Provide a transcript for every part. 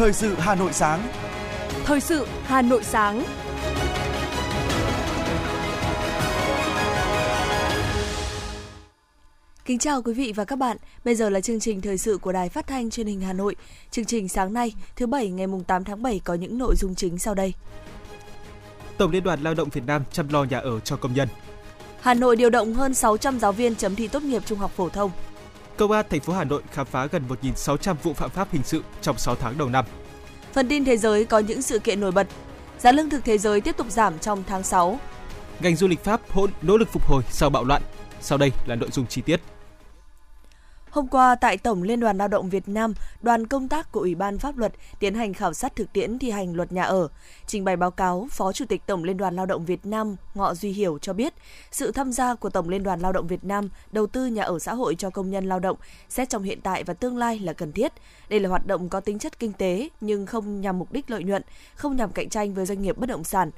Thời sự Hà Nội sáng. Thời sự Hà Nội sáng. Kính chào quý vị và các bạn. Bây giờ là chương trình thời sự của Đài Phát thanh Truyền hình Hà Nội. Chương trình sáng nay, thứ bảy ngày mùng 8 tháng 7 có những nội dung chính sau đây. Tổng Liên đoàn Lao động Việt Nam chăm lo nhà ở cho công nhân. Hà Nội điều động hơn 600 giáo viên chấm thi tốt nghiệp trung học phổ thông. Công an thành phố Hà Nội khám phá gần 1.600 vụ phạm pháp hình sự trong 6 tháng đầu năm. Phần tin thế giới có những sự kiện nổi bật. Giá lương thực thế giới tiếp tục giảm trong tháng 6. Ngành du lịch Pháp hỗn nỗ lực phục hồi sau bạo loạn. Sau đây là nội dung chi tiết. Hôm qua tại Tổng Liên đoàn Lao động Việt Nam, đoàn công tác của Ủy ban Pháp luật tiến hành khảo sát thực tiễn thi hành luật nhà ở. Trình bày báo cáo, Phó Chủ tịch Tổng Liên đoàn Lao động Việt Nam Ngọ Duy Hiểu cho biết, sự tham gia của Tổng Liên đoàn Lao động Việt Nam đầu tư nhà ở xã hội cho công nhân lao động xét trong hiện tại và tương lai là cần thiết. Đây là hoạt động có tính chất kinh tế nhưng không nhằm mục đích lợi nhuận, không nhằm cạnh tranh với doanh nghiệp bất động sản.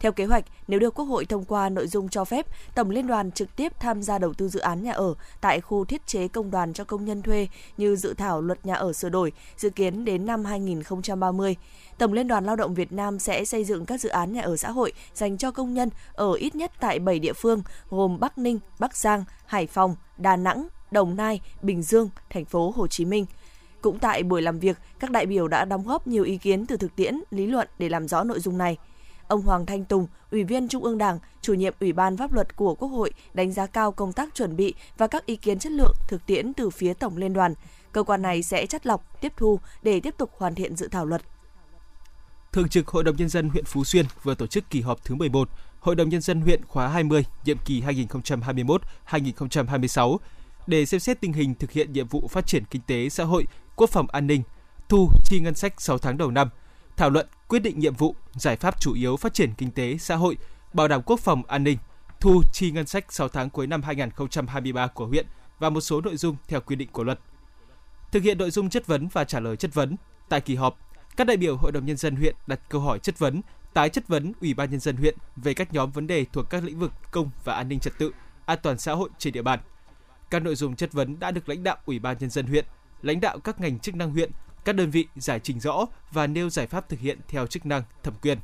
Theo kế hoạch, nếu được Quốc hội thông qua nội dung cho phép, Tổng Liên đoàn trực tiếp tham gia đầu tư dự án nhà ở tại khu thiết chế công đoàn cho công nhân thuê như dự thảo luật nhà ở sửa đổi, dự kiến đến năm 2030. Tổng Liên đoàn Lao động Việt Nam sẽ xây dựng các dự án nhà ở xã hội dành cho công nhân ở ít nhất tại 7 địa phương gồm Bắc Ninh, Bắc Giang, Hải Phòng, Đà Nẵng, Đồng Nai, Bình Dương, thành phố Hồ Chí Minh. Cũng tại buổi làm việc, các đại biểu đã đóng góp nhiều ý kiến từ thực tiễn, lý luận để làm rõ nội dung này. Ông Hoàng Thanh Tùng, Ủy viên Trung ương Đảng, chủ nhiệm Ủy ban Pháp luật của Quốc hội đánh giá cao công tác chuẩn bị và các ý kiến chất lượng thực tiễn từ phía Tổng Liên đoàn. Cơ quan này sẽ chất lọc, tiếp thu để tiếp tục hoàn thiện dự thảo luật. Thường trực Hội đồng Nhân dân huyện Phú Xuyên vừa tổ chức kỳ họp thứ 11 Hội đồng Nhân dân huyện khóa 20, nhiệm kỳ 2021-2026 để xem xét tình hình thực hiện nhiệm vụ phát triển kinh tế xã hội, quốc phòng an ninh, thu chi ngân sách 6 tháng đầu năm, thảo luận quyết định nhiệm vụ, giải pháp chủ yếu phát triển kinh tế xã hội, bảo đảm quốc phòng an ninh, thu chi ngân sách 6 tháng cuối năm 2023 của huyện và một số nội dung theo quy định của luật. Thực hiện nội dung chất vấn và trả lời chất vấn, tại kỳ họp, các đại biểu Hội đồng nhân dân huyện đặt câu hỏi chất vấn, tái chất vấn Ủy ban nhân dân huyện về các nhóm vấn đề thuộc các lĩnh vực công và an ninh trật tự, an toàn xã hội trên địa bàn. Các nội dung chất vấn đã được lãnh đạo Ủy ban nhân dân huyện, lãnh đạo các ngành chức năng huyện các đơn vị giải trình rõ và nêu giải pháp thực hiện theo chức năng, thẩm quyền.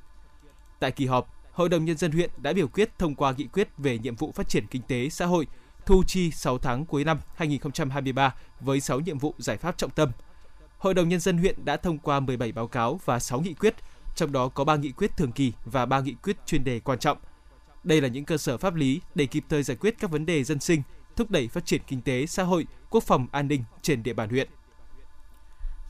Tại kỳ họp, Hội đồng Nhân dân huyện đã biểu quyết thông qua nghị quyết về nhiệm vụ phát triển kinh tế xã hội, thu chi 6 tháng cuối năm 2023 với 6 nhiệm vụ giải pháp trọng tâm. Hội đồng Nhân dân huyện đã thông qua 17 báo cáo và 6 nghị quyết, trong đó có 3 nghị quyết thường kỳ và 3 nghị quyết chuyên đề quan trọng. Đây là những cơ sở pháp lý để kịp thời giải quyết các vấn đề dân sinh, thúc đẩy phát triển kinh tế, xã hội, quốc phòng an ninh trên địa bàn huyện.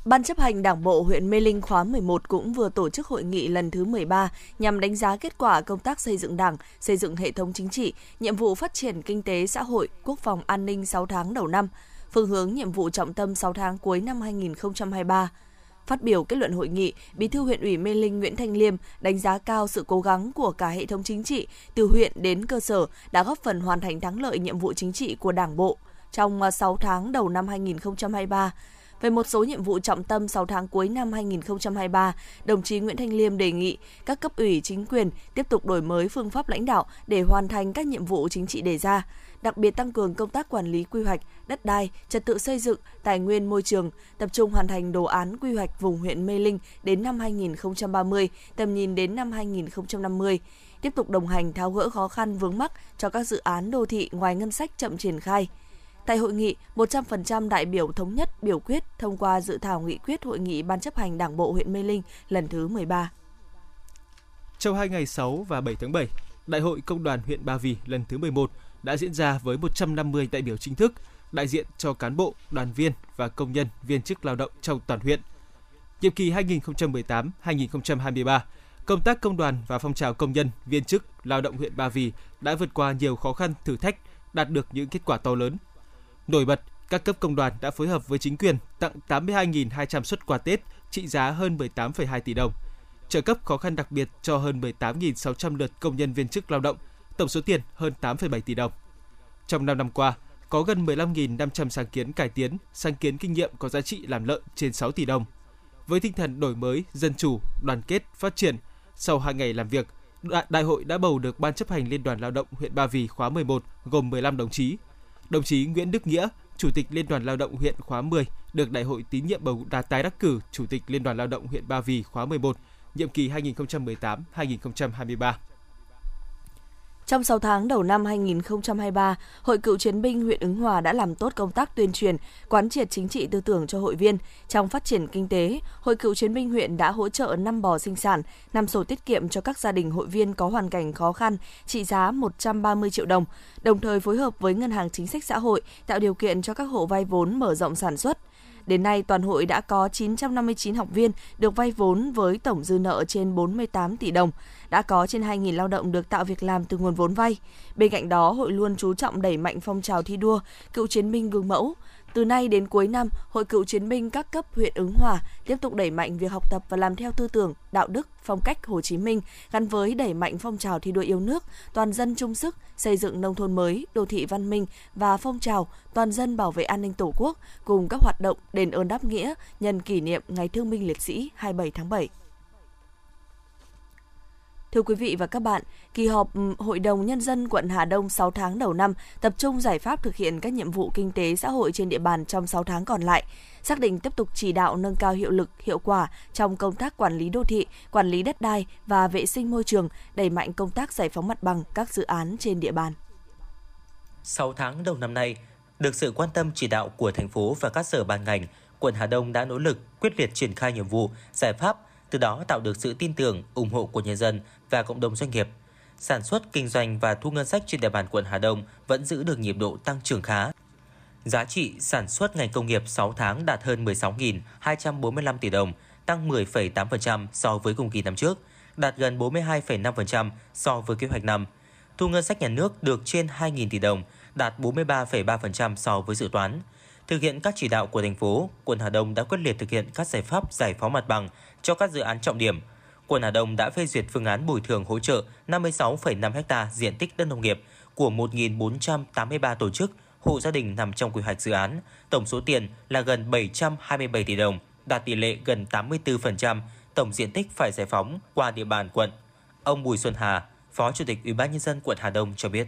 Ban chấp hành Đảng bộ huyện Mê Linh khóa 11 cũng vừa tổ chức hội nghị lần thứ 13 nhằm đánh giá kết quả công tác xây dựng Đảng, xây dựng hệ thống chính trị, nhiệm vụ phát triển kinh tế xã hội, quốc phòng an ninh 6 tháng đầu năm, phương hướng nhiệm vụ trọng tâm 6 tháng cuối năm 2023. Phát biểu kết luận hội nghị, Bí thư huyện ủy Mê Linh Nguyễn Thanh Liêm đánh giá cao sự cố gắng của cả hệ thống chính trị từ huyện đến cơ sở đã góp phần hoàn thành thắng lợi nhiệm vụ chính trị của Đảng bộ trong 6 tháng đầu năm 2023 về một số nhiệm vụ trọng tâm 6 tháng cuối năm 2023, đồng chí Nguyễn Thanh Liêm đề nghị các cấp ủy chính quyền tiếp tục đổi mới phương pháp lãnh đạo để hoàn thành các nhiệm vụ chính trị đề ra, đặc biệt tăng cường công tác quản lý quy hoạch, đất đai, trật tự xây dựng, tài nguyên môi trường, tập trung hoàn thành đồ án quy hoạch vùng huyện Mê Linh đến năm 2030, tầm nhìn đến năm 2050 tiếp tục đồng hành tháo gỡ khó khăn vướng mắc cho các dự án đô thị ngoài ngân sách chậm triển khai, Tại hội nghị, 100% đại biểu thống nhất biểu quyết thông qua dự thảo nghị quyết hội nghị Ban chấp hành Đảng bộ huyện Mê Linh lần thứ 13. Trong hai ngày 6 và 7 tháng 7, Đại hội Công đoàn huyện Ba Vì lần thứ 11 đã diễn ra với 150 đại biểu chính thức, đại diện cho cán bộ, đoàn viên và công nhân viên chức lao động trong toàn huyện. Nhiệm kỳ 2018-2023, công tác công đoàn và phong trào công nhân, viên chức, lao động huyện Ba Vì đã vượt qua nhiều khó khăn, thử thách, đạt được những kết quả to lớn Nổi bật, các cấp công đoàn đã phối hợp với chính quyền tặng 82.200 xuất quà Tết trị giá hơn 18,2 tỷ đồng, trợ cấp khó khăn đặc biệt cho hơn 18.600 lượt công nhân viên chức lao động, tổng số tiền hơn 8,7 tỷ đồng. Trong 5 năm qua, có gần 15.500 sáng kiến cải tiến, sáng kiến kinh nghiệm có giá trị làm lợi trên 6 tỷ đồng. Với tinh thần đổi mới, dân chủ, đoàn kết, phát triển, sau 2 ngày làm việc, đại hội đã bầu được Ban chấp hành Liên đoàn Lao động huyện Ba Vì khóa 11 gồm 15 đồng chí, Đồng chí Nguyễn Đức Nghĩa, Chủ tịch Liên đoàn Lao động huyện khóa 10 được Đại hội tín nhiệm bầu đạt tái đắc cử Chủ tịch Liên đoàn Lao động huyện Ba Vì khóa 11, nhiệm kỳ 2018-2023. Trong 6 tháng đầu năm 2023, Hội Cựu chiến binh huyện Ứng Hòa đã làm tốt công tác tuyên truyền, quán triệt chính trị tư tưởng cho hội viên. Trong phát triển kinh tế, Hội Cựu chiến binh huyện đã hỗ trợ 5 bò sinh sản, 5 sổ tiết kiệm cho các gia đình hội viên có hoàn cảnh khó khăn, trị giá 130 triệu đồng, đồng thời phối hợp với Ngân hàng Chính sách Xã hội tạo điều kiện cho các hộ vay vốn mở rộng sản xuất. Đến nay, toàn hội đã có 959 học viên được vay vốn với tổng dư nợ trên 48 tỷ đồng đã có trên 2.000 lao động được tạo việc làm từ nguồn vốn vay. Bên cạnh đó, hội luôn chú trọng đẩy mạnh phong trào thi đua, cựu chiến binh gương mẫu, từ nay đến cuối năm, Hội cựu chiến binh các cấp huyện Ứng Hòa tiếp tục đẩy mạnh việc học tập và làm theo tư tưởng, đạo đức, phong cách Hồ Chí Minh gắn với đẩy mạnh phong trào thi đua yêu nước, toàn dân chung sức xây dựng nông thôn mới, đô thị văn minh và phong trào toàn dân bảo vệ an ninh Tổ quốc cùng các hoạt động đền ơn đáp nghĩa nhân kỷ niệm Ngày Thương binh Liệt sĩ 27 tháng 7. Thưa quý vị và các bạn, kỳ họp ừ, Hội đồng Nhân dân quận Hà Đông 6 tháng đầu năm tập trung giải pháp thực hiện các nhiệm vụ kinh tế xã hội trên địa bàn trong 6 tháng còn lại, xác định tiếp tục chỉ đạo nâng cao hiệu lực, hiệu quả trong công tác quản lý đô thị, quản lý đất đai và vệ sinh môi trường, đẩy mạnh công tác giải phóng mặt bằng các dự án trên địa bàn. 6 tháng đầu năm nay, được sự quan tâm chỉ đạo của thành phố và các sở ban ngành, quận Hà Đông đã nỗ lực quyết liệt triển khai nhiệm vụ, giải pháp từ đó tạo được sự tin tưởng, ủng hộ của nhân dân và cộng đồng doanh nghiệp. Sản xuất, kinh doanh và thu ngân sách trên địa bàn quận Hà Đông vẫn giữ được nhịp độ tăng trưởng khá. Giá trị sản xuất ngành công nghiệp 6 tháng đạt hơn 16.245 tỷ đồng, tăng 10,8% so với cùng kỳ năm trước, đạt gần 42,5% so với kế hoạch năm. Thu ngân sách nhà nước được trên 2.000 tỷ đồng, đạt 43,3% so với dự toán. Thực hiện các chỉ đạo của thành phố, quận Hà Đông đã quyết liệt thực hiện các giải pháp giải phóng mặt bằng cho các dự án trọng điểm. Quận Hà Đông đã phê duyệt phương án bồi thường hỗ trợ 56,5 ha diện tích đất nông nghiệp của 1.483 tổ chức, hộ gia đình nằm trong quy hoạch dự án. Tổng số tiền là gần 727 tỷ đồng, đạt tỷ lệ gần 84% tổng diện tích phải giải phóng qua địa bàn quận. Ông Bùi Xuân Hà, Phó Chủ tịch Ủy ban nhân dân quận Hà Đông cho biết.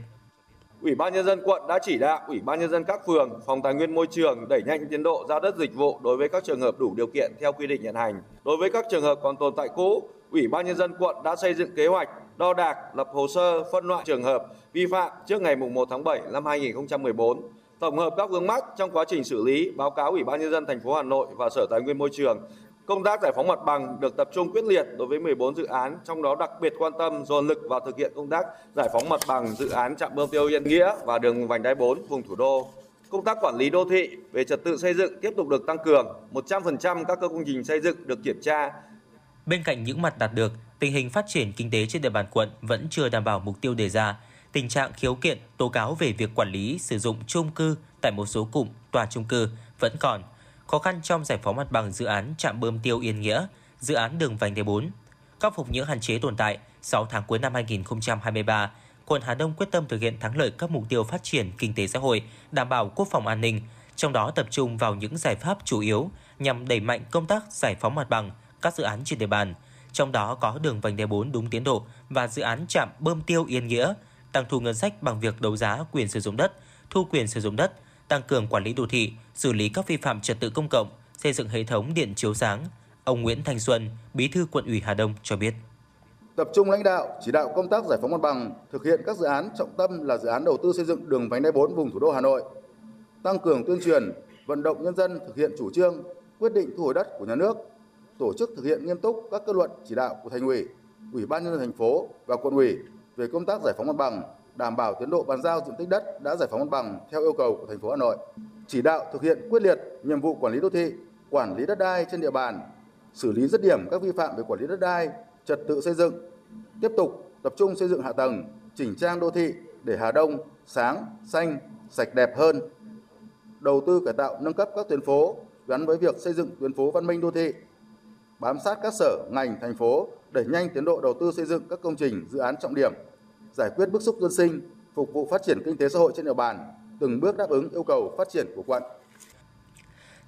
Ủy ban nhân dân quận đã chỉ đạo Ủy ban nhân dân các phường, phòng tài nguyên môi trường đẩy nhanh tiến độ giao đất dịch vụ đối với các trường hợp đủ điều kiện theo quy định hiện hành. Đối với các trường hợp còn tồn tại cũ, Ủy ban nhân dân quận đã xây dựng kế hoạch đo đạc, lập hồ sơ phân loại trường hợp vi phạm trước ngày 1 tháng 7 năm 2014. Tổng hợp các vướng mắc trong quá trình xử lý, báo cáo Ủy ban nhân dân thành phố Hà Nội và Sở Tài nguyên Môi trường Công tác giải phóng mặt bằng được tập trung quyết liệt đối với 14 dự án, trong đó đặc biệt quan tâm dồn lực vào thực hiện công tác giải phóng mặt bằng dự án trạm bơm tiêu Yên Nghĩa và đường vành đai 4 vùng thủ đô. Công tác quản lý đô thị về trật tự xây dựng tiếp tục được tăng cường, 100% các công trình xây dựng được kiểm tra. Bên cạnh những mặt đạt được, tình hình phát triển kinh tế trên địa bàn quận vẫn chưa đảm bảo mục tiêu đề ra. Tình trạng khiếu kiện, tố cáo về việc quản lý sử dụng chung cư tại một số cụm tòa chung cư vẫn còn – khó khăn trong giải phóng mặt bằng dự án trạm bơm tiêu Yên Nghĩa, dự án đường vành đai 4. Khắc phục những hạn chế tồn tại, 6 tháng cuối năm 2023, quận Hà Đông quyết tâm thực hiện thắng lợi các mục tiêu phát triển kinh tế xã hội, đảm bảo quốc phòng an ninh, trong đó tập trung vào những giải pháp chủ yếu nhằm đẩy mạnh công tác giải phóng mặt bằng các dự án trên địa bàn, trong đó có đường vành đai 4 đúng tiến độ và dự án trạm bơm tiêu Yên Nghĩa, tăng thu ngân sách bằng việc đấu giá quyền sử dụng đất, thu quyền sử dụng đất, tăng cường quản lý đô thị, xử lý các vi phạm trật tự công cộng, xây dựng hệ thống điện chiếu sáng. Ông Nguyễn Thanh Xuân, Bí thư quận ủy Hà Đông cho biết. Tập trung lãnh đạo, chỉ đạo công tác giải phóng mặt bằng, thực hiện các dự án trọng tâm là dự án đầu tư xây dựng đường vành đai 4 vùng thủ đô Hà Nội, tăng cường tuyên truyền, vận động nhân dân thực hiện chủ trương, quyết định thu hồi đất của nhà nước, tổ chức thực hiện nghiêm túc các kết luận chỉ đạo của thành ủy, ủy ban nhân dân thành phố và quận ủy về công tác giải phóng mặt bằng, đảm bảo tiến độ bàn giao diện tích đất đã giải phóng mặt bằng theo yêu cầu của thành phố Hà Nội, chỉ đạo thực hiện quyết liệt nhiệm vụ quản lý đô thị, quản lý đất đai trên địa bàn, xử lý dứt điểm các vi phạm về quản lý đất đai, trật tự xây dựng, tiếp tục tập trung xây dựng hạ tầng, chỉnh trang đô thị để Hà Đông sáng, xanh, sạch đẹp hơn. Đầu tư cải tạo nâng cấp các tuyến phố gắn với việc xây dựng tuyến phố văn minh đô thị, bám sát các sở, ngành, thành phố đẩy nhanh tiến độ đầu tư xây dựng các công trình, dự án trọng điểm giải quyết bức xúc dân sinh, phục vụ phát triển kinh tế xã hội trên địa bàn, từng bước đáp ứng yêu cầu phát triển của quận.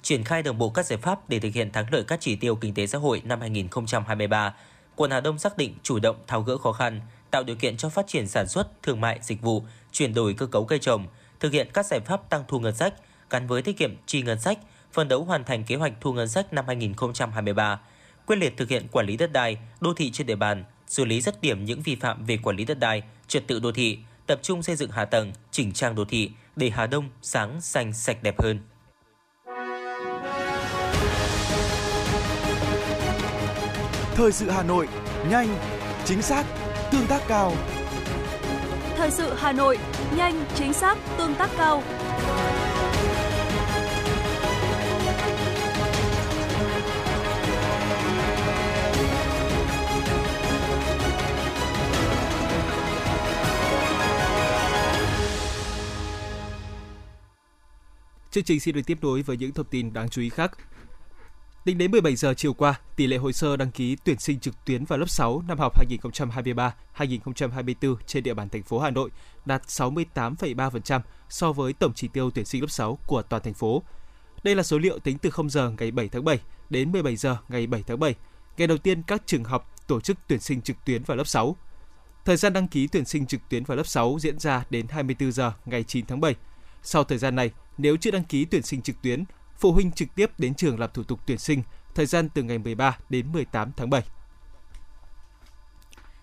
Triển khai đồng bộ các giải pháp để thực hiện thắng lợi các chỉ tiêu kinh tế xã hội năm 2023, quận Hà Đông xác định chủ động tháo gỡ khó khăn, tạo điều kiện cho phát triển sản xuất, thương mại, dịch vụ, chuyển đổi cơ cấu cây trồng, thực hiện các giải pháp tăng thu ngân sách gắn với tiết kiệm chi ngân sách, phân đấu hoàn thành kế hoạch thu ngân sách năm 2023, quyết liệt thực hiện quản lý đất đai, đô thị trên địa bàn, xử lý rất điểm những vi phạm về quản lý đất đai, trật tự đô thị, tập trung xây dựng hạ tầng, chỉnh trang đô thị để Hà Đông sáng, xanh, sạch đẹp hơn. Thời sự Hà Nội, nhanh, chính xác, tương tác cao. Thời sự Hà Nội, nhanh, chính xác, tương tác cao. Chương trình xin được tiếp nối với những thông tin đáng chú ý khác. Tính đến 17 giờ chiều qua, tỷ lệ hồ sơ đăng ký tuyển sinh trực tuyến vào lớp 6 năm học 2023-2024 trên địa bàn thành phố Hà Nội đạt 68,3% so với tổng chỉ tiêu tuyển sinh lớp 6 của toàn thành phố. Đây là số liệu tính từ 0 giờ ngày 7 tháng 7 đến 17 giờ ngày 7 tháng 7, ngày đầu tiên các trường học tổ chức tuyển sinh trực tuyến vào lớp 6. Thời gian đăng ký tuyển sinh trực tuyến vào lớp 6 diễn ra đến 24 giờ ngày 9 tháng 7. Sau thời gian này, nếu chưa đăng ký tuyển sinh trực tuyến, phụ huynh trực tiếp đến trường làm thủ tục tuyển sinh, thời gian từ ngày 13 đến 18 tháng 7.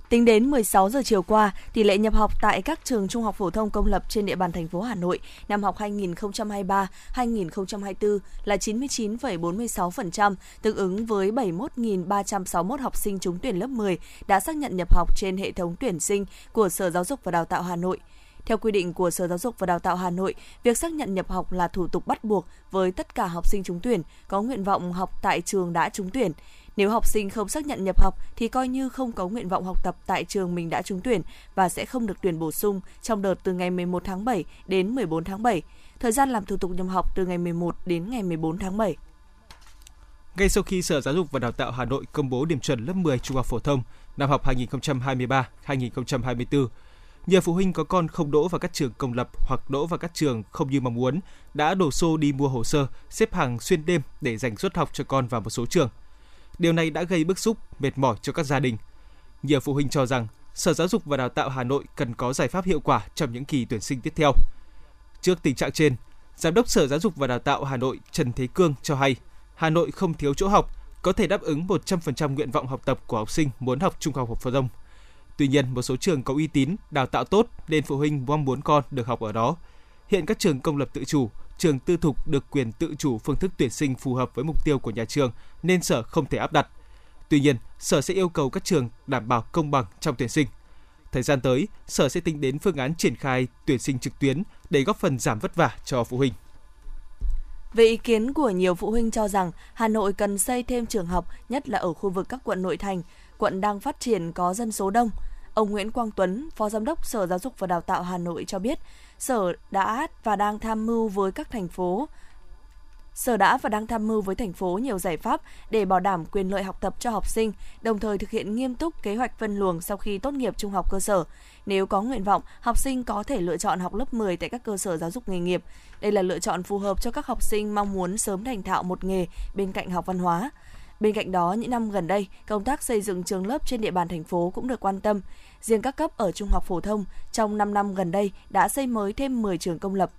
Tính đến 16 giờ chiều qua, tỷ lệ nhập học tại các trường trung học phổ thông công lập trên địa bàn thành phố Hà Nội năm học 2023-2024 là 99,46%, tương ứng với 71.361 học sinh trúng tuyển lớp 10 đã xác nhận nhập học trên hệ thống tuyển sinh của Sở Giáo dục và Đào tạo Hà Nội. Theo quy định của Sở Giáo dục và Đào tạo Hà Nội, việc xác nhận nhập học là thủ tục bắt buộc với tất cả học sinh trúng tuyển có nguyện vọng học tại trường đã trúng tuyển. Nếu học sinh không xác nhận nhập học thì coi như không có nguyện vọng học tập tại trường mình đã trúng tuyển và sẽ không được tuyển bổ sung trong đợt từ ngày 11 tháng 7 đến 14 tháng 7. Thời gian làm thủ tục nhập học từ ngày 11 đến ngày 14 tháng 7. Ngay sau khi Sở Giáo dục và Đào tạo Hà Nội công bố điểm chuẩn lớp 10 trung học phổ thông năm học 2023-2024, nhiều phụ huynh có con không đỗ vào các trường công lập hoặc đỗ vào các trường không như mong muốn đã đổ xô đi mua hồ sơ, xếp hàng xuyên đêm để dành suất học cho con vào một số trường. Điều này đã gây bức xúc, mệt mỏi cho các gia đình. Nhiều phụ huynh cho rằng Sở Giáo dục và Đào tạo Hà Nội cần có giải pháp hiệu quả trong những kỳ tuyển sinh tiếp theo. Trước tình trạng trên, Giám đốc Sở Giáo dục và Đào tạo Hà Nội Trần Thế Cương cho hay, Hà Nội không thiếu chỗ học, có thể đáp ứng 100% nguyện vọng học tập của học sinh muốn học trung học phổ thông. Tuy nhiên, một số trường có uy tín, đào tạo tốt nên phụ huynh mong muốn con được học ở đó. Hiện các trường công lập tự chủ, trường tư thục được quyền tự chủ phương thức tuyển sinh phù hợp với mục tiêu của nhà trường nên sở không thể áp đặt. Tuy nhiên, sở sẽ yêu cầu các trường đảm bảo công bằng trong tuyển sinh. Thời gian tới, sở sẽ tính đến phương án triển khai tuyển sinh trực tuyến để góp phần giảm vất vả cho phụ huynh. Về ý kiến của nhiều phụ huynh cho rằng Hà Nội cần xây thêm trường học, nhất là ở khu vực các quận nội thành, quận đang phát triển có dân số đông. Ông Nguyễn Quang Tuấn, Phó Giám đốc Sở Giáo dục và Đào tạo Hà Nội cho biết, Sở đã và đang tham mưu với các thành phố Sở đã và đang tham mưu với thành phố nhiều giải pháp để bảo đảm quyền lợi học tập cho học sinh, đồng thời thực hiện nghiêm túc kế hoạch phân luồng sau khi tốt nghiệp trung học cơ sở. Nếu có nguyện vọng, học sinh có thể lựa chọn học lớp 10 tại các cơ sở giáo dục nghề nghiệp. Đây là lựa chọn phù hợp cho các học sinh mong muốn sớm thành thạo một nghề bên cạnh học văn hóa. Bên cạnh đó, những năm gần đây, công tác xây dựng trường lớp trên địa bàn thành phố cũng được quan tâm. Riêng các cấp ở trung học phổ thông, trong 5 năm gần đây đã xây mới thêm 10 trường công lập.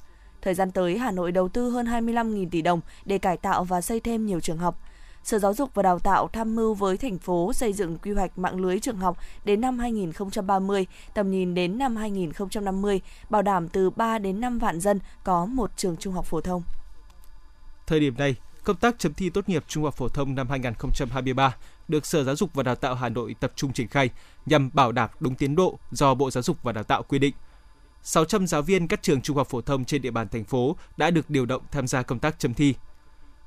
Thời gian tới, Hà Nội đầu tư hơn 25.000 tỷ đồng để cải tạo và xây thêm nhiều trường học. Sở Giáo dục và Đào tạo tham mưu với thành phố xây dựng quy hoạch mạng lưới trường học đến năm 2030, tầm nhìn đến năm 2050, bảo đảm từ 3 đến 5 vạn dân có một trường trung học phổ thông. Thời điểm này, công tác chấm thi tốt nghiệp trung học phổ thông năm 2023 được Sở Giáo dục và Đào tạo Hà Nội tập trung triển khai nhằm bảo đảm đúng tiến độ do Bộ Giáo dục và Đào tạo quy định. 600 giáo viên các trường trung học phổ thông trên địa bàn thành phố đã được điều động tham gia công tác chấm thi.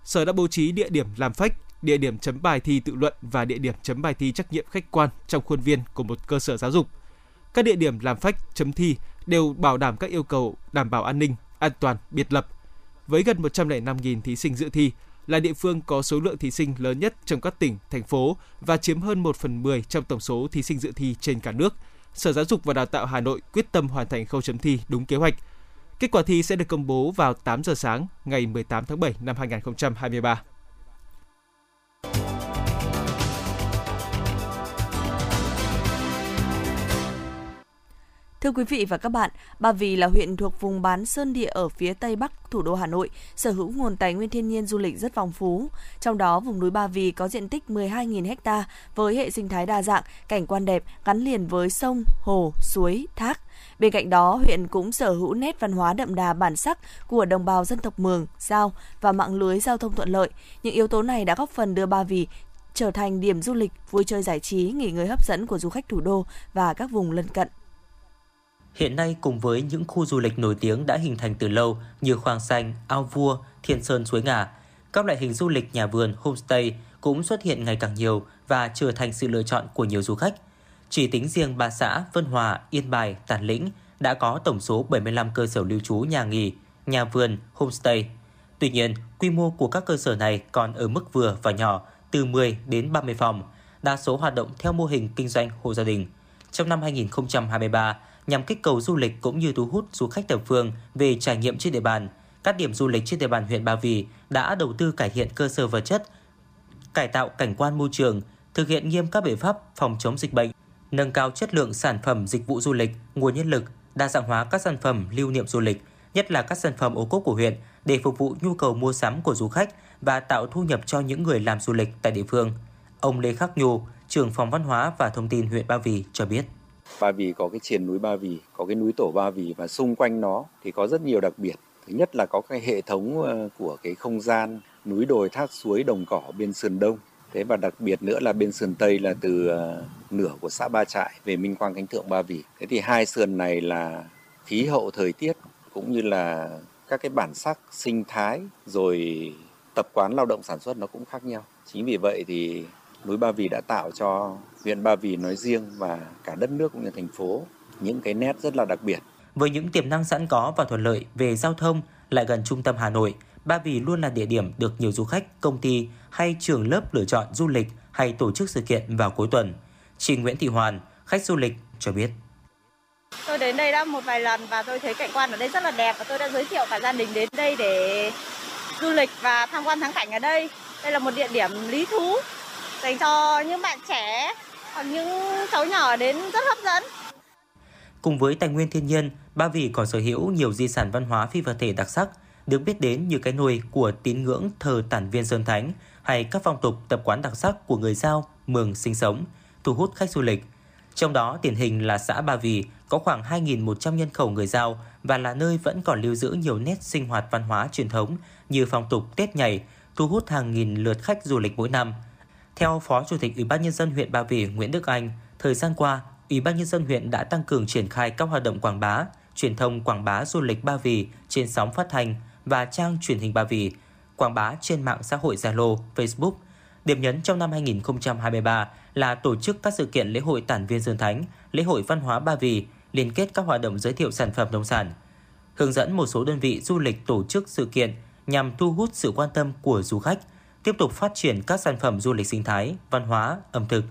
Sở đã bố trí địa điểm làm phách, địa điểm chấm bài thi tự luận và địa điểm chấm bài thi trắc nghiệm khách quan trong khuôn viên của một cơ sở giáo dục. Các địa điểm làm phách, chấm thi đều bảo đảm các yêu cầu đảm bảo an ninh, an toàn, biệt lập. Với gần 105.000 thí sinh dự thi, là địa phương có số lượng thí sinh lớn nhất trong các tỉnh, thành phố và chiếm hơn 1 phần 10 trong tổng số thí sinh dự thi trên cả nước. Sở Giáo dục và Đào tạo Hà Nội quyết tâm hoàn thành khâu chấm thi đúng kế hoạch. Kết quả thi sẽ được công bố vào 8 giờ sáng ngày 18 tháng 7 năm 2023. Thưa quý vị và các bạn, Ba Vì là huyện thuộc vùng bán sơn địa ở phía tây bắc thủ đô Hà Nội, sở hữu nguồn tài nguyên thiên nhiên du lịch rất phong phú. Trong đó, vùng núi Ba Vì có diện tích 12.000 ha với hệ sinh thái đa dạng, cảnh quan đẹp gắn liền với sông, hồ, suối, thác. Bên cạnh đó, huyện cũng sở hữu nét văn hóa đậm đà bản sắc của đồng bào dân tộc Mường, Giao và mạng lưới giao thông thuận lợi. Những yếu tố này đã góp phần đưa Ba Vì trở thành điểm du lịch, vui chơi giải trí, nghỉ ngơi hấp dẫn của du khách thủ đô và các vùng lân cận. Hiện nay cùng với những khu du lịch nổi tiếng đã hình thành từ lâu như Khoang Xanh, Ao Vua, Thiên Sơn Suối Ngà, các loại hình du lịch nhà vườn, homestay cũng xuất hiện ngày càng nhiều và trở thành sự lựa chọn của nhiều du khách. Chỉ tính riêng ba xã Vân Hòa, Yên Bài, Tản Lĩnh đã có tổng số 75 cơ sở lưu trú nhà nghỉ, nhà vườn, homestay. Tuy nhiên, quy mô của các cơ sở này còn ở mức vừa và nhỏ, từ 10 đến 30 phòng, đa số hoạt động theo mô hình kinh doanh hộ gia đình. Trong năm 2023, nhằm kích cầu du lịch cũng như thu hút du khách thập phương về trải nghiệm trên địa bàn, các điểm du lịch trên địa bàn huyện Ba Vì đã đầu tư cải thiện cơ sở vật chất, cải tạo cảnh quan môi trường, thực hiện nghiêm các biện pháp phòng chống dịch bệnh, nâng cao chất lượng sản phẩm dịch vụ du lịch, nguồn nhân lực, đa dạng hóa các sản phẩm lưu niệm du lịch, nhất là các sản phẩm ô cốp của huyện để phục vụ nhu cầu mua sắm của du khách và tạo thu nhập cho những người làm du lịch tại địa phương. Ông Lê Khắc Nhu, trưởng phòng văn hóa và thông tin huyện Ba Vì cho biết. Ba Vì có cái triền núi Ba Vì, có cái núi Tổ Ba Vì và xung quanh nó thì có rất nhiều đặc biệt. Thứ nhất là có cái hệ thống ờ, của cái không gian núi đồi thác suối đồng cỏ bên sườn đông. Thế và đặc biệt nữa là bên sườn tây là từ ờ, nửa của xã Ba Trại về Minh Quang Khánh Thượng Ba Vì. Thế thì hai sườn này là khí hậu thời tiết cũng như là các cái bản sắc sinh thái rồi tập quán lao động sản xuất nó cũng khác nhau. Chính vì vậy thì núi Ba Vì đã tạo cho huyện Ba Vì nói riêng và cả đất nước cũng như thành phố những cái nét rất là đặc biệt. Với những tiềm năng sẵn có và thuận lợi về giao thông lại gần trung tâm Hà Nội, Ba Vì luôn là địa điểm được nhiều du khách, công ty hay trường lớp lựa chọn du lịch hay tổ chức sự kiện vào cuối tuần. Chị Nguyễn Thị Hoàn, khách du lịch cho biết. Tôi đến đây đã một vài lần và tôi thấy cảnh quan ở đây rất là đẹp và tôi đã giới thiệu cả gia đình đến đây để du lịch và tham quan thắng cảnh ở đây. Đây là một địa điểm lý thú dành cho những bạn trẻ những cháu nhỏ đến rất hấp dẫn. Cùng với tài nguyên thiên nhiên, Ba Vì còn sở hữu nhiều di sản văn hóa phi vật thể đặc sắc, được biết đến như cái nôi của tín ngưỡng thờ tản viên Sơn Thánh hay các phong tục tập quán đặc sắc của người Giao, Mường sinh sống, thu hút khách du lịch. Trong đó, điển hình là xã Ba Vì có khoảng 2.100 nhân khẩu người Giao và là nơi vẫn còn lưu giữ nhiều nét sinh hoạt văn hóa truyền thống như phong tục Tết nhảy, thu hút hàng nghìn lượt khách du lịch mỗi năm – theo Phó Chủ tịch Ủy ban nhân dân huyện Ba Vì Nguyễn Đức Anh, thời gian qua, Ủy ban nhân dân huyện đã tăng cường triển khai các hoạt động quảng bá, truyền thông quảng bá du lịch Ba Vì trên sóng phát thanh và trang truyền hình Ba Vì, quảng bá trên mạng xã hội Zalo, Facebook. Điểm nhấn trong năm 2023 là tổ chức các sự kiện lễ hội Tản viên Dương Thánh, lễ hội văn hóa Ba Vì, liên kết các hoạt động giới thiệu sản phẩm nông sản. Hướng dẫn một số đơn vị du lịch tổ chức sự kiện nhằm thu hút sự quan tâm của du khách – tiếp tục phát triển các sản phẩm du lịch sinh thái, văn hóa, ẩm thực.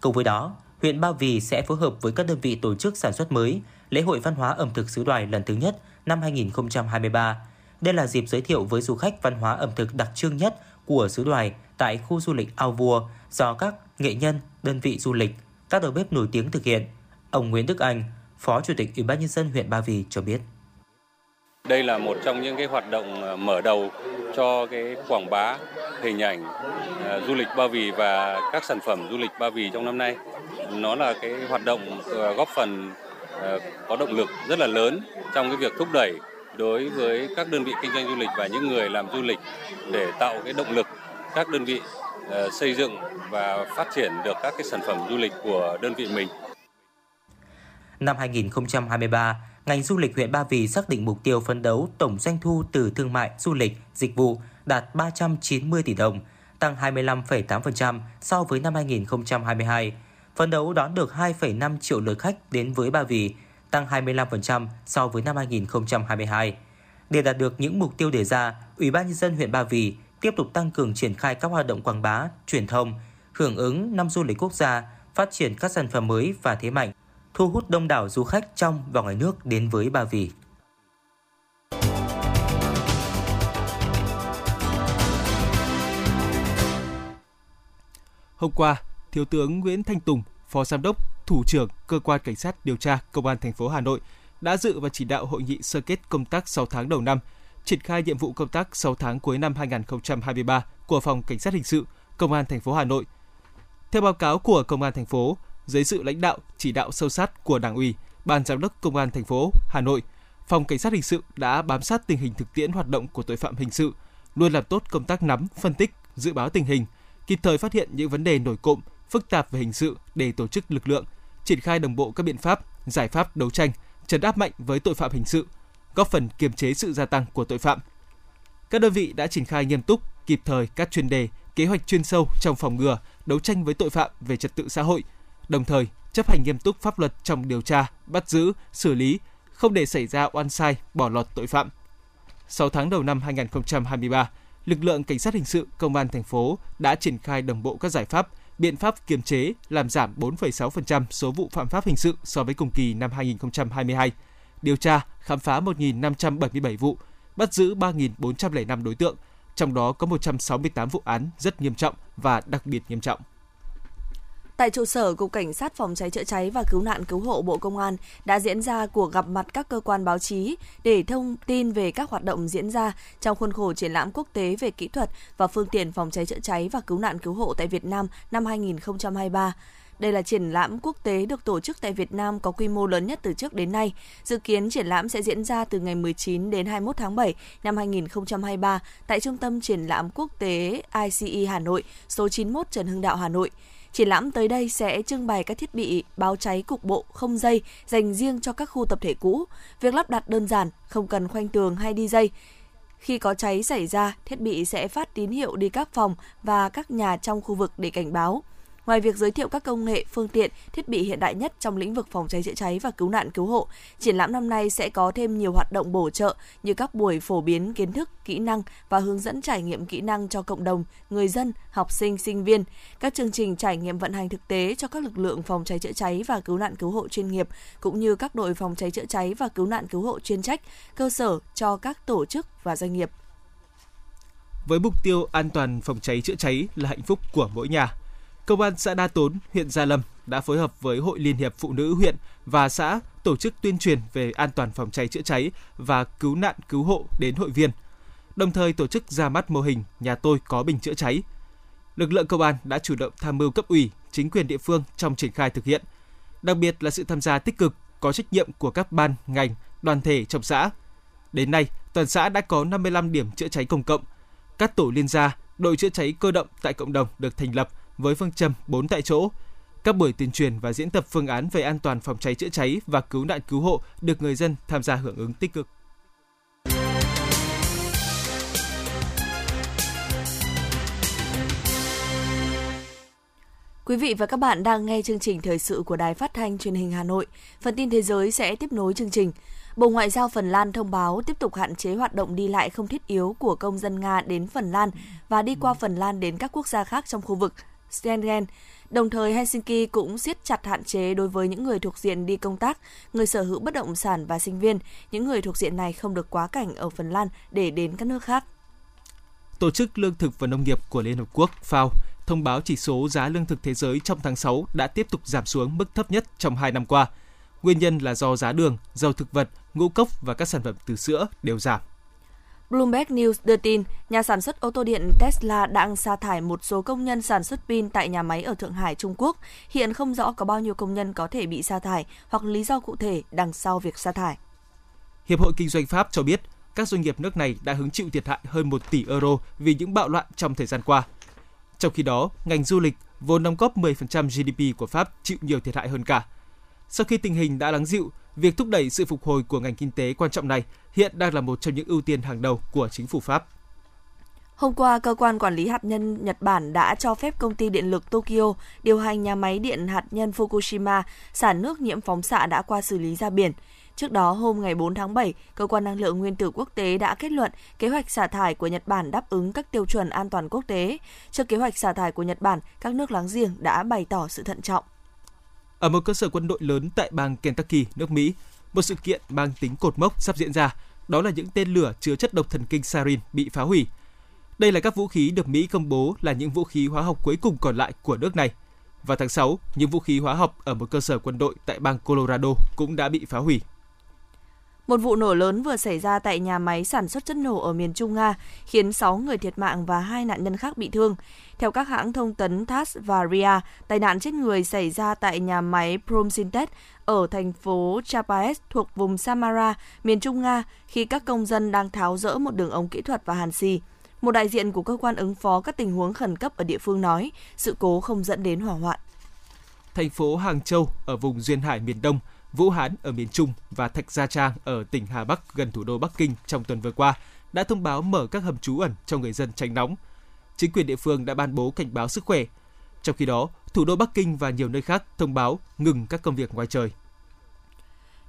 Cùng với đó, huyện Ba Vì sẽ phối hợp với các đơn vị tổ chức sản xuất mới lễ hội văn hóa ẩm thực xứ Đoài lần thứ nhất năm 2023. Đây là dịp giới thiệu với du khách văn hóa ẩm thực đặc trưng nhất của xứ Đoài tại khu du lịch Ao Vua do các nghệ nhân, đơn vị du lịch, các đầu bếp nổi tiếng thực hiện. Ông Nguyễn Đức Anh, Phó Chủ tịch Ủy ban nhân dân huyện Ba Vì cho biết. Đây là một trong những cái hoạt động ờ, mở đầu cho cái quảng bá hình ảnh ờ, du lịch Ba Vì và các sản phẩm du lịch Ba Vì trong năm nay. Nó là cái hoạt động ờ, góp phần có động lực rất là lớn trong cái việc thúc đẩy đối với các đơn vị kinh doanh du lịch và những người làm du lịch để tạo cái động lực các đơn vị xây dựng và phát triển được các cái sản phẩm du lịch của đơn vị mình. Năm 2023, ngành du lịch huyện Ba Vì xác định mục tiêu phấn đấu tổng doanh thu từ thương mại, du lịch, dịch vụ đạt 390 tỷ đồng, tăng 25,8% so với năm 2022. Phấn đấu đón được 2,5 triệu lượt khách đến với Ba Vì, tăng 25% so với năm 2022. Để đạt được những mục tiêu đề ra, Ủy ban nhân dân huyện Ba Vì tiếp tục tăng cường triển khai các hoạt động quảng bá, truyền thông, hưởng ứng năm du lịch quốc gia, phát triển các sản phẩm mới và thế mạnh, thu hút đông đảo du khách trong và ngoài nước đến với Ba Vì. Hôm qua, Thiếu tướng Nguyễn Thanh Tùng, Phó Giám đốc thủ trưởng cơ quan cảnh sát điều tra công an thành phố Hà Nội đã dự và chỉ đạo hội nghị sơ kết công tác 6 tháng đầu năm, triển khai nhiệm vụ công tác 6 tháng cuối năm 2023 của phòng cảnh sát hình sự công an thành phố Hà Nội. Theo báo cáo của công an thành phố, dưới sự lãnh đạo chỉ đạo sâu sát của Đảng ủy, Ban giám đốc công an thành phố Hà Nội, phòng cảnh sát hình sự đã bám sát tình hình thực tiễn hoạt động của tội phạm hình sự, luôn làm tốt công tác nắm, phân tích, dự báo tình hình, kịp thời phát hiện những vấn đề nổi cộm, phức tạp về hình sự để tổ chức lực lượng, triển khai đồng bộ các biện pháp, giải pháp đấu tranh, trấn áp mạnh với tội phạm hình sự, góp phần kiềm chế sự gia tăng của tội phạm. Các đơn vị đã triển khai nghiêm túc, kịp thời các chuyên đề, kế hoạch chuyên sâu trong phòng ngừa, đấu tranh với tội phạm về trật tự xã hội, đồng thời chấp hành nghiêm túc pháp luật trong điều tra, bắt giữ, xử lý, không để xảy ra oan sai, bỏ lọt tội phạm. 6 tháng đầu năm 2023, lực lượng cảnh sát hình sự công an thành phố đã triển khai đồng bộ các giải pháp, biện pháp kiềm chế làm giảm 4,6% số vụ phạm pháp hình sự so với cùng kỳ năm 2022. Điều tra, khám phá 1.577 vụ, bắt giữ 3.405 đối tượng, trong đó có 168 vụ án rất nghiêm trọng và đặc biệt nghiêm trọng. Tại trụ sở Cục Cảnh sát Phòng cháy chữa cháy và Cứu nạn Cứu hộ Bộ Công an đã diễn ra cuộc gặp mặt các cơ quan báo chí để thông tin về các hoạt động diễn ra trong khuôn khổ triển lãm quốc tế về kỹ thuật và phương tiện phòng cháy chữa cháy và cứu nạn cứu hộ tại Việt Nam năm 2023. Đây là triển lãm quốc tế được tổ chức tại Việt Nam có quy mô lớn nhất từ trước đến nay. Dự kiến triển lãm sẽ diễn ra từ ngày 19 đến 21 tháng 7 năm 2023 tại Trung tâm Triển lãm Quốc tế ICE Hà Nội, số 91 Trần Hưng Đạo, Hà Nội. Triển lãm tới đây sẽ trưng bày các thiết bị báo cháy cục bộ không dây dành riêng cho các khu tập thể cũ. Việc lắp đặt đơn giản, không cần khoanh tường hay đi dây. Khi có cháy xảy ra, thiết bị sẽ phát tín hiệu đi các phòng và các nhà trong khu vực để cảnh báo. Ngoài việc giới thiệu các công nghệ, phương tiện, thiết bị hiện đại nhất trong lĩnh vực phòng cháy chữa cháy và cứu nạn cứu hộ, triển lãm năm nay sẽ có thêm nhiều hoạt động bổ trợ như các buổi phổ biến kiến thức, kỹ năng và hướng dẫn trải nghiệm kỹ năng cho cộng đồng, người dân, học sinh, sinh viên, các chương trình trải nghiệm vận hành thực tế cho các lực lượng phòng cháy chữa cháy và cứu nạn cứu hộ chuyên nghiệp cũng như các đội phòng cháy chữa cháy và cứu nạn cứu hộ chuyên trách, cơ sở cho các tổ chức và doanh nghiệp. Với mục tiêu an toàn phòng cháy chữa cháy là hạnh phúc của mỗi nhà, Công an xã Đa Tốn, huyện Gia Lâm đã phối hợp với Hội Liên hiệp Phụ nữ huyện và xã tổ chức tuyên truyền về an toàn phòng cháy chữa cháy và cứu nạn cứu hộ đến hội viên. Đồng thời tổ chức ra mắt mô hình nhà tôi có bình chữa cháy. Lực lượng công an đã chủ động tham mưu cấp ủy, chính quyền địa phương trong triển khai thực hiện. Đặc biệt là sự tham gia tích cực, có trách nhiệm của các ban, ngành, đoàn thể trong xã. Đến nay, toàn xã đã có 55 điểm chữa cháy công cộng. Các tổ liên gia, đội chữa cháy cơ động tại cộng đồng được thành lập với phương châm 4 tại chỗ. Các buổi tuyên truyền và diễn tập phương án về an toàn phòng cháy chữa cháy và cứu nạn cứu hộ được người dân tham gia hưởng ứng tích cực. Quý vị và các bạn đang nghe chương trình thời sự của Đài Phát thanh Truyền hình Hà Nội. Phần tin thế giới sẽ tiếp nối chương trình. Bộ Ngoại giao Phần Lan thông báo tiếp tục hạn chế hoạt động đi lại không thiết yếu của công dân Nga đến Phần Lan và đi qua Phần Lan đến các quốc gia khác trong khu vực Schengen. Đồng thời, Helsinki cũng siết chặt hạn chế đối với những người thuộc diện đi công tác, người sở hữu bất động sản và sinh viên. Những người thuộc diện này không được quá cảnh ở Phần Lan để đến các nước khác. Tổ chức Lương thực và Nông nghiệp của Liên Hợp Quốc FAO thông báo chỉ số giá lương thực thế giới trong tháng 6 đã tiếp tục giảm xuống mức thấp nhất trong 2 năm qua. Nguyên nhân là do giá đường, dầu thực vật, ngũ cốc và các sản phẩm từ sữa đều giảm. Bloomberg News đưa tin, nhà sản xuất ô tô điện Tesla đang sa thải một số công nhân sản xuất pin tại nhà máy ở Thượng Hải, Trung Quốc. Hiện không rõ có bao nhiêu công nhân có thể bị sa thải hoặc lý do cụ thể đằng sau việc sa thải. Hiệp hội Kinh doanh Pháp cho biết, các doanh nghiệp nước này đã hứng chịu thiệt hại hơn 1 tỷ euro vì những bạo loạn trong thời gian qua. Trong khi đó, ngành du lịch, vốn đóng góp 10% GDP của Pháp chịu nhiều thiệt hại hơn cả. Sau khi tình hình đã lắng dịu, việc thúc đẩy sự phục hồi của ngành kinh tế quan trọng này hiện đang là một trong những ưu tiên hàng đầu của chính phủ Pháp. Hôm qua, cơ quan quản lý hạt nhân Nhật Bản đã cho phép công ty điện lực Tokyo điều hành nhà máy điện hạt nhân Fukushima xả nước nhiễm phóng xạ đã qua xử lý ra biển. Trước đó, hôm ngày 4 tháng 7, Cơ quan Năng lượng Nguyên tử Quốc tế đã kết luận kế hoạch xả thải của Nhật Bản đáp ứng các tiêu chuẩn an toàn quốc tế. Trước kế hoạch xả thải của Nhật Bản, các nước láng giềng đã bày tỏ sự thận trọng. Ở một cơ sở quân đội lớn tại bang Kentucky, nước Mỹ, một sự kiện mang tính cột mốc sắp diễn ra, đó là những tên lửa chứa chất độc thần kinh sarin bị phá hủy. Đây là các vũ khí được Mỹ công bố là những vũ khí hóa học cuối cùng còn lại của nước này. Vào tháng 6, những vũ khí hóa học ở một cơ sở quân đội tại bang Colorado cũng đã bị phá hủy. Một vụ nổ lớn vừa xảy ra tại nhà máy sản xuất chất nổ ở miền Trung Nga, khiến 6 người thiệt mạng và hai nạn nhân khác bị thương. Theo các hãng thông tấn TASS và RIA, tai nạn chết người xảy ra tại nhà máy Promsintet ở thành phố Chapaes thuộc vùng Samara, miền Trung Nga, khi các công dân đang tháo rỡ một đường ống kỹ thuật và hàn xì. Một đại diện của cơ quan ứng phó các tình huống khẩn cấp ở địa phương nói, sự cố không dẫn đến hỏa hoạn. Thành phố Hàng Châu ở vùng duyên hải miền Đông Vũ Hán ở miền Trung và Thạch Gia Trang ở tỉnh Hà Bắc gần thủ đô Bắc Kinh trong tuần vừa qua đã thông báo mở các hầm trú ẩn cho người dân tránh nóng. Chính quyền địa phương đã ban bố cảnh báo sức khỏe. Trong khi đó, thủ đô Bắc Kinh và nhiều nơi khác thông báo ngừng các công việc ngoài trời.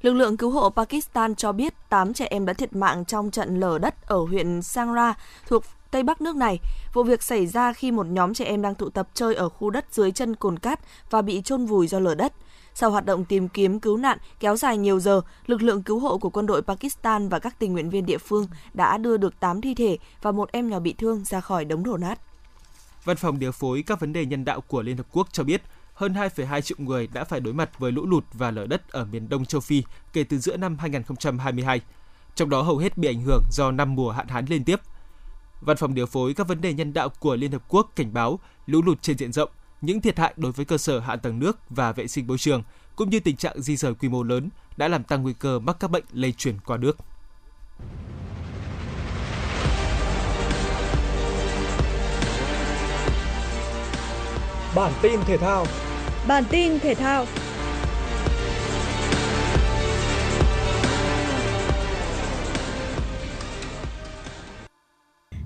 Lực lượng cứu hộ Pakistan cho biết 8 trẻ em đã thiệt mạng trong trận lở đất ở huyện Sangra thuộc Tây Bắc nước này. Vụ việc xảy ra khi một nhóm trẻ em đang tụ tập chơi ở khu đất dưới chân cồn cát và bị chôn vùi do lở đất. Sau hoạt động tìm kiếm cứu nạn kéo dài nhiều giờ, lực lượng cứu hộ của quân đội Pakistan và các tình nguyện viên địa phương đã đưa được 8 thi thể và một em nhỏ bị thương ra khỏi đống đổ nát. Văn phòng điều phối các vấn đề nhân đạo của Liên Hợp Quốc cho biết hơn 2,2 triệu người đã phải đối mặt với lũ lụt và lở đất ở miền đông châu Phi kể từ giữa năm 2022. Trong đó hầu hết bị ảnh hưởng do năm mùa hạn hán liên tiếp. Văn phòng điều phối các vấn đề nhân đạo của Liên Hợp Quốc cảnh báo lũ lụt trên diện rộng những thiệt hại đối với cơ sở hạ tầng nước và vệ sinh môi trường, cũng như tình trạng di rời quy mô lớn đã làm tăng nguy cơ mắc các bệnh lây truyền qua nước. Bản tin thể thao Bản tin thể thao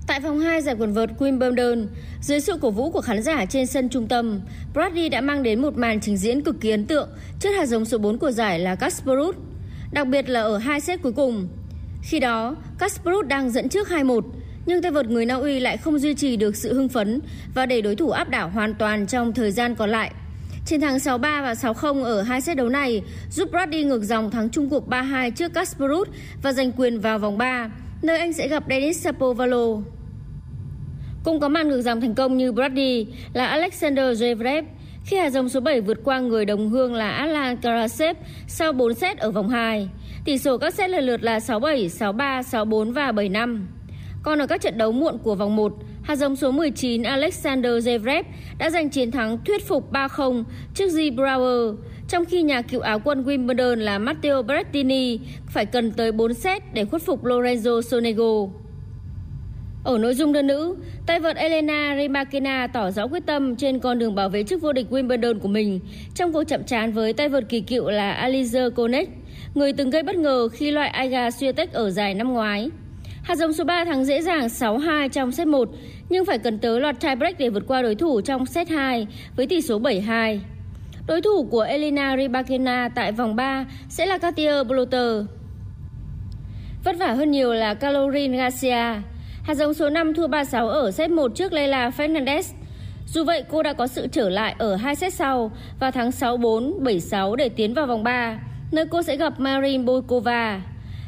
Tại vòng 2 giải quần vợt Wimbledon, dưới sự cổ vũ của khán giả trên sân trung tâm, Brady đã mang đến một màn trình diễn cực kỳ ấn tượng trước hạt giống số 4 của giải là Kasparov, đặc biệt là ở hai set cuối cùng. Khi đó, Kasparov đang dẫn trước 2-1, nhưng tay vợt người Na Uy lại không duy trì được sự hưng phấn và để đối thủ áp đảo hoàn toàn trong thời gian còn lại. Chiến thắng 6-3 và 6-0 ở hai set đấu này giúp Brady ngược dòng thắng chung cuộc 3-2 trước Kasparov và giành quyền vào vòng 3, nơi anh sẽ gặp Denis Shapovalov. Cũng có màn ngược dòng thành công như Brady là Alexander Zverev khi hạt giống số 7 vượt qua người đồng hương là Aslan Karasev sau 4 set ở vòng 2. Tỷ số các set lần lượt là 6-7, 6-3, 6-4 và 7-5. Còn ở các trận đấu muộn của vòng 1, hạt giống số 19 Alexander Zverev đã giành chiến thắng thuyết phục 3-0 trước G. Brower, trong khi nhà cựu áo quân Wimbledon là Matteo Berrettini phải cần tới 4 set để khuất phục Lorenzo Sonego. Ở nội dung đơn nữ, tay vợt Elena Rybakina tỏ rõ quyết tâm trên con đường bảo vệ chức vô địch Wimbledon của mình trong cuộc chậm trán với tay vợt kỳ cựu là Alize Konek, người từng gây bất ngờ khi loại Iga Swiatek ở giải năm ngoái. Hạt giống số 3 thắng dễ dàng 6-2 trong set 1, nhưng phải cần tới loạt tiebreak để vượt qua đối thủ trong set 2 với tỷ số 7-2. Đối thủ của Elena Rybakina tại vòng 3 sẽ là Katia Bluter. Vất vả hơn nhiều là Caroline Garcia. Hạt giống số 5 thua 3-6 ở set 1 trước Leila Fernandez. Dù vậy, cô đã có sự trở lại ở hai set sau và thắng 6-4, 7-6 để tiến vào vòng 3, nơi cô sẽ gặp Marin Bojkova.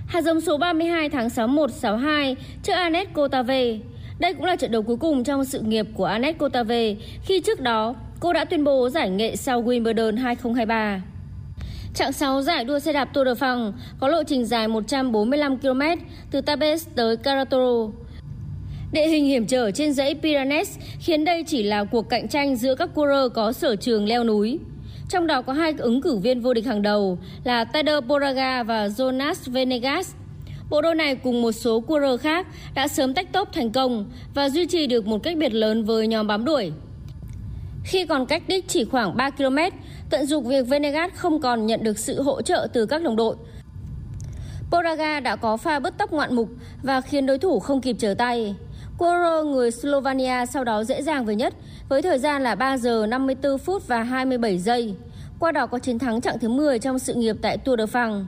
Hạt giống số 32 tháng 6-1, 6-2 trước Anet Kotave. Đây cũng là trận đấu cuối cùng trong sự nghiệp của Anet Kotave khi trước đó cô đã tuyên bố giải nghệ sau Wimbledon 2023. Trạng 6 giải đua xe đạp Tour de France có lộ trình dài 145 km từ Tabes tới Caratoro. Địa hình hiểm trở trên dãy Pyrenees khiến đây chỉ là cuộc cạnh tranh giữa các coureur có sở trường leo núi. Trong đó có hai ứng cử viên vô địch hàng đầu là Tadej Pogacar và Jonas Venegas. Bộ đôi này cùng một số coureur khác đã sớm tách top thành công và duy trì được một cách biệt lớn với nhóm bám đuổi. Khi còn cách đích chỉ khoảng 3 km, tận dụng việc Venegas không còn nhận được sự hỗ trợ từ các đồng đội. Poraga đã có pha bứt tốc ngoạn mục và khiến đối thủ không kịp trở tay. Quoro người Slovenia sau đó dễ dàng về nhất với thời gian là 3 giờ 54 phút và 27 giây. Qua đó có chiến thắng chặng thứ 10 trong sự nghiệp tại Tour de France.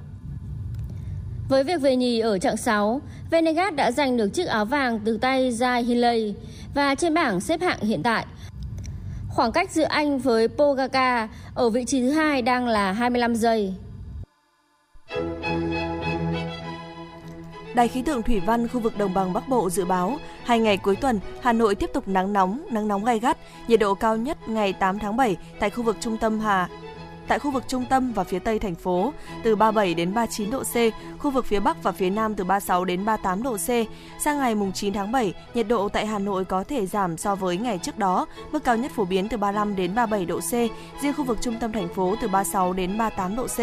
Với việc về nhì ở chặng 6, Venegas đã giành được chiếc áo vàng từ tay Jai Hindley và trên bảng xếp hạng hiện tại. Khoảng cách giữa anh với Pogacar ở vị trí thứ hai đang là 25 giây. Đài khí tượng thủy văn khu vực đồng bằng Bắc Bộ dự báo, hai ngày cuối tuần, Hà Nội tiếp tục nắng nóng, nắng nóng gai gắt, nhiệt độ cao nhất ngày 8 tháng 7 tại khu vực trung tâm Hà tại khu vực trung tâm và phía tây thành phố từ 37 đến 39 độ C, khu vực phía bắc và phía nam từ 36 đến 38 độ C. Sang ngày mùng 9 tháng 7, nhiệt độ tại Hà Nội có thể giảm so với ngày trước đó, mức cao nhất phổ biến từ 35 đến 37 độ C, riêng khu vực trung tâm thành phố từ 36 đến 38 độ C.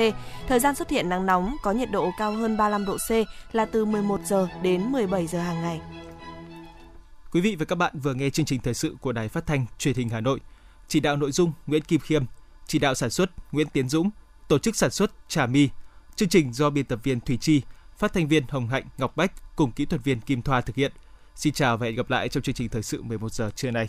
Thời gian xuất hiện nắng nóng có nhiệt độ cao hơn 35 độ C là từ 11 giờ đến 17 giờ hàng ngày. Quý vị và các bạn vừa nghe chương trình thời sự của Đài Phát thanh Truyền hình Hà Nội. Chỉ đạo nội dung Nguyễn Kim Khiêm, chỉ đạo sản xuất Nguyễn Tiến Dũng, tổ chức sản xuất Trà My. Chương trình do biên tập viên Thủy Chi, phát thanh viên Hồng Hạnh, Ngọc Bách cùng kỹ thuật viên Kim Thoa thực hiện. Xin chào và hẹn gặp lại trong chương trình thời sự 11 giờ trưa nay.